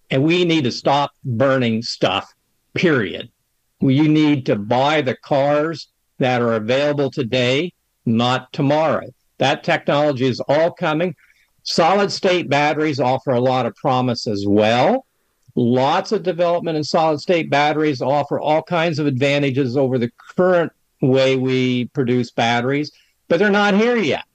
and we need to stop burning stuff, period. You need to buy the cars that are available today, not tomorrow. That technology is all coming. Solid state batteries offer a lot of promise as well. Lots of development in solid state batteries offer all kinds of advantages over the current way we produce batteries, but they're not here yet.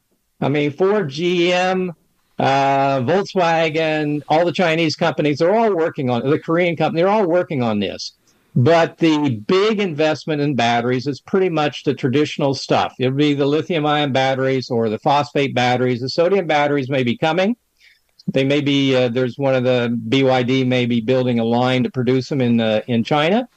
I mean, Ford, GM, uh, Volkswagen, all the Chinese companies, they're all working on the Korean company, they're all working on this. But the big investment in batteries is pretty much the traditional stuff. It'll be the lithium ion batteries or the phosphate batteries. The sodium batteries may be coming. They may be, uh, there's one of the BYD may be building a line to produce them in, uh, in China.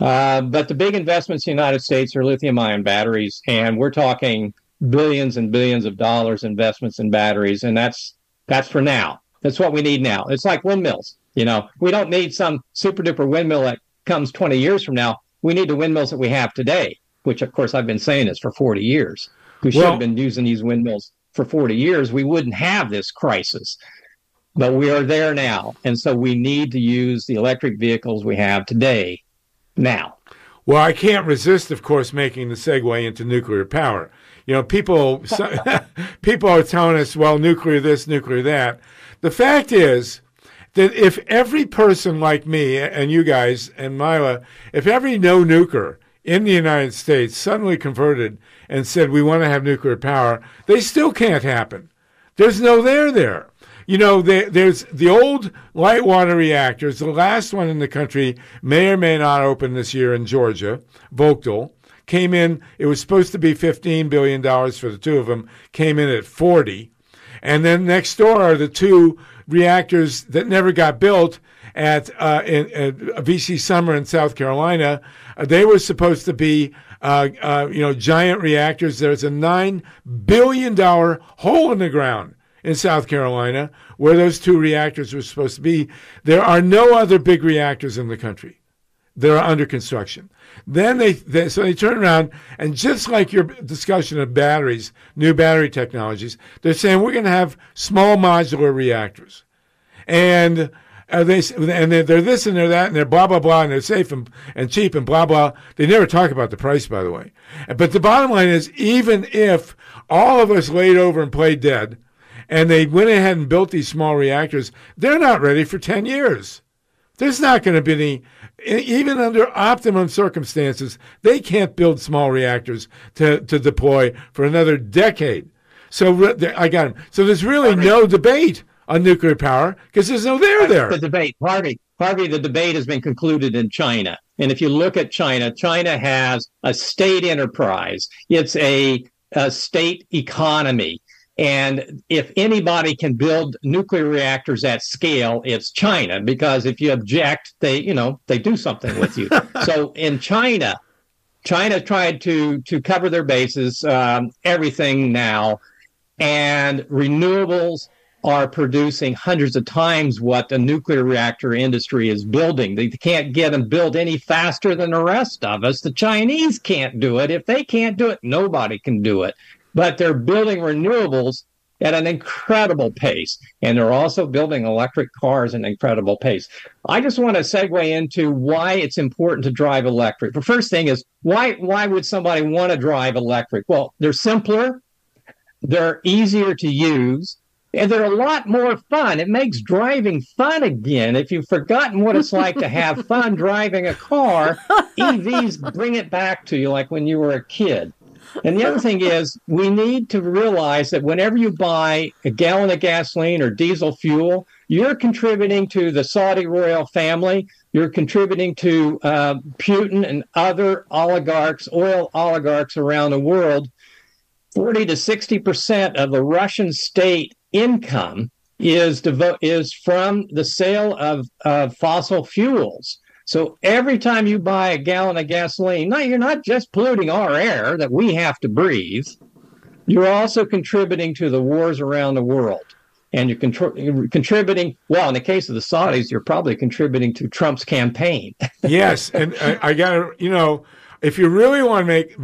Uh, but the big investments in the United States are lithium ion batteries. And we're talking billions and billions of dollars investments in batteries. And that's, that's for now. That's what we need now. It's like windmills. You know, we don't need some super duper windmill that comes 20 years from now. We need the windmills that we have today, which of course I've been saying this for 40 years. We should Well- have been using these windmills for 40 years. We wouldn't have this crisis. But we are there now. And so we need to use the electric vehicles we have today now. Well, I can't resist, of course, making the segue into nuclear power. You know, people people are telling us, well, nuclear this, nuclear that. The fact is that if every person like me and you guys and Myla, if every no nuker in the United States suddenly converted and said we want to have nuclear power, they still can't happen. There's no there there. You know, there, there's the old light water reactors. The last one in the country may or may not open this year in Georgia. Vogtle came in. It was supposed to be fifteen billion dollars for the two of them. Came in at forty, and then next door are the two reactors that never got built at, uh, in, at VC Summer in South Carolina. Uh, they were supposed to be, uh, uh, you know, giant reactors. There's a nine billion dollar hole in the ground in South Carolina where those two reactors were supposed to be. There are no other big reactors in the country. They're under construction. Then they, they so they turn around and just like your discussion of batteries, new battery technologies, they're saying we're going to have small modular reactors. And uh, they and they're, they're this and they're that and they're blah blah blah and they're safe and, and cheap and blah blah. They never talk about the price, by the way. But the bottom line is, even if all of us laid over and played dead, and they went ahead and built these small reactors, they're not ready for ten years. There's not going to be any, even under optimum circumstances, they can't build small reactors to, to deploy for another decade. So re- I got him. So there's really no debate on nuclear power because there's no there there. The debate, Harvey, Harvey, the debate has been concluded in China. And if you look at China, China has a state enterprise. It's a, a state economy. And if anybody can build nuclear reactors at scale, it's China, because if you object, they, you know, they do something with you. so in China, China tried to to cover their bases, um, everything now, and renewables are producing hundreds of times what the nuclear reactor industry is building. They can't get them built any faster than the rest of us. The Chinese can't do it. If they can't do it, nobody can do it. But they're building renewables at an incredible pace. And they're also building electric cars at an incredible pace. I just want to segue into why it's important to drive electric. The first thing is why why would somebody want to drive electric? Well, they're simpler, they're easier to use, and they're a lot more fun. It makes driving fun again. If you've forgotten what it's like to have fun driving a car, EVs bring it back to you like when you were a kid. And the other thing is, we need to realize that whenever you buy a gallon of gasoline or diesel fuel, you're contributing to the Saudi royal family. You're contributing to uh, Putin and other oligarchs, oil oligarchs around the world. 40 to 60 percent of the Russian state income is devo- is from the sale of, of fossil fuels. So every time you buy a gallon of gasoline, no, you're not just polluting our air that we have to breathe. You're also contributing to the wars around the world. And you're, you're contributing, well, in the case of the Saudis, you're probably contributing to Trump's campaign. yes, and I, I got to, you know, if you really want to make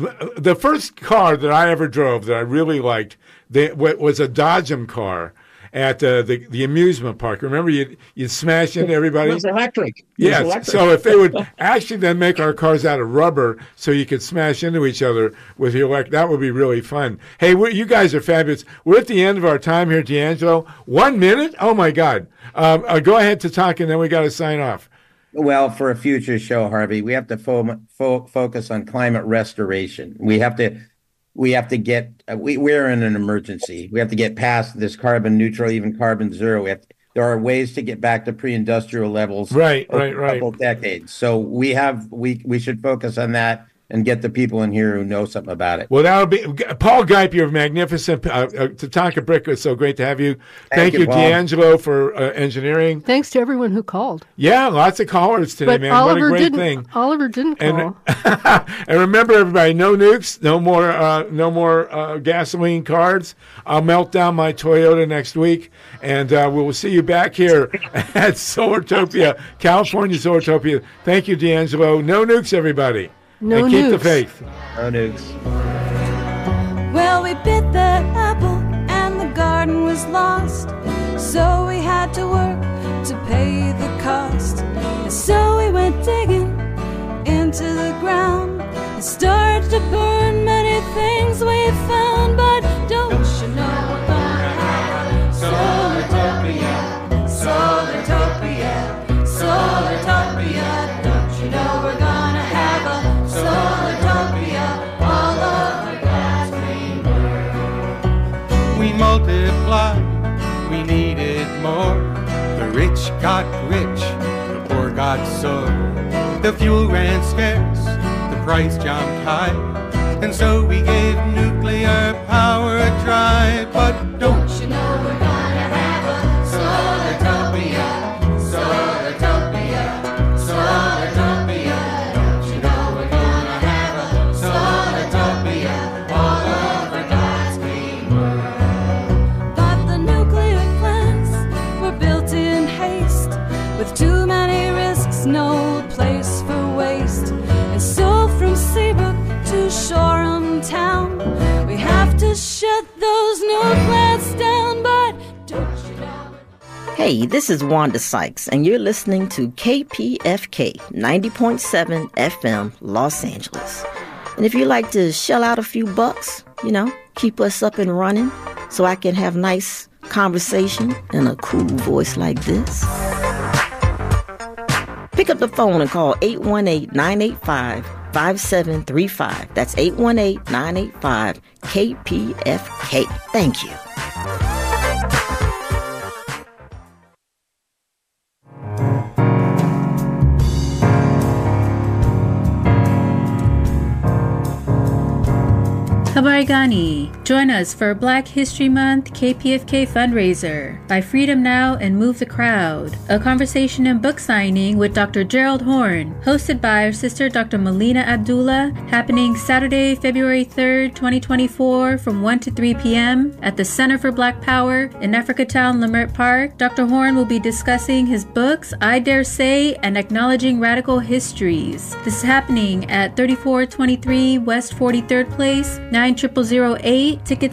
the first car that I ever drove that I really liked, they, was a Dodgem car at uh, the the amusement park. Remember, you you smash into everybody. It was electric. It was electric. So if they would actually then make our cars out of rubber, so you could smash into each other with your elect, that would be really fun. Hey, we you guys are fabulous. We're at the end of our time here, D'Angelo. One minute? Oh my God! Um, uh, go ahead to talk, and then we got to sign off. Well, for a future show, Harvey, we have to fo- fo- focus on climate restoration. We have to, we have to get. Uh, we we're in an emergency. We have to get past this carbon neutral, even carbon zero. We have. To, there are ways to get back to pre-industrial levels. Right, right, a right. couple decades. So we have we we should focus on that and get the people in here who know something about it. Well, that'll be Paul Gipe. You're magnificent. Uh, uh, Tatanka Bricca, it's so great to have you. Thank, you, you, Paul. D'Angelo, for uh, engineering. Thanks to everyone who called. Yeah, lots of callers today, but man. Oliver what a great didn't. thing. Oliver didn't call. And, and remember, everybody, no nukes, no more, uh, no more uh, gasoline cards. I'll melt down my Toyota next week, and uh, we will see you back here at Solartopia, California Solartopia. Thank you, D'Angelo. No nukes, everybody. No and keep the faith. No nukes. Well, we bit the apple and the garden was lost. So we had to work to pay the cost. And so we went digging into the ground and started to burn many things we found. But don't you know we're gonna got rich, the poor got so. The fuel ran scarce, the price jumped high. And so we gave nuclear power a try. But don't Hey, this is Wanda Sykes, and you're listening to KPFK 90.7 FM, Los Angeles. And if you like to shell out a few bucks, you know, keep us up and running so I can have nice conversation in a cool voice like this. Pick up the phone and call 818 985 5735. That's 818 985 KPFK. Thank you. Habarigani. Join us for Black History Month KPFK fundraiser by Freedom Now and Move the Crowd. A conversation and book signing with Dr. Gerald Horne, hosted by our sister Dr. Melina Abdullah, happening Saturday, February 3rd, 2024 from 1 to 3 p.m. at the Center for Black Power in Africatown, Leimert Park. Dr. Horne will be discussing his books, I Dare Say, and Acknowledging Radical Histories. This is happening at 3423 West 43rd Place, 9008. Tickets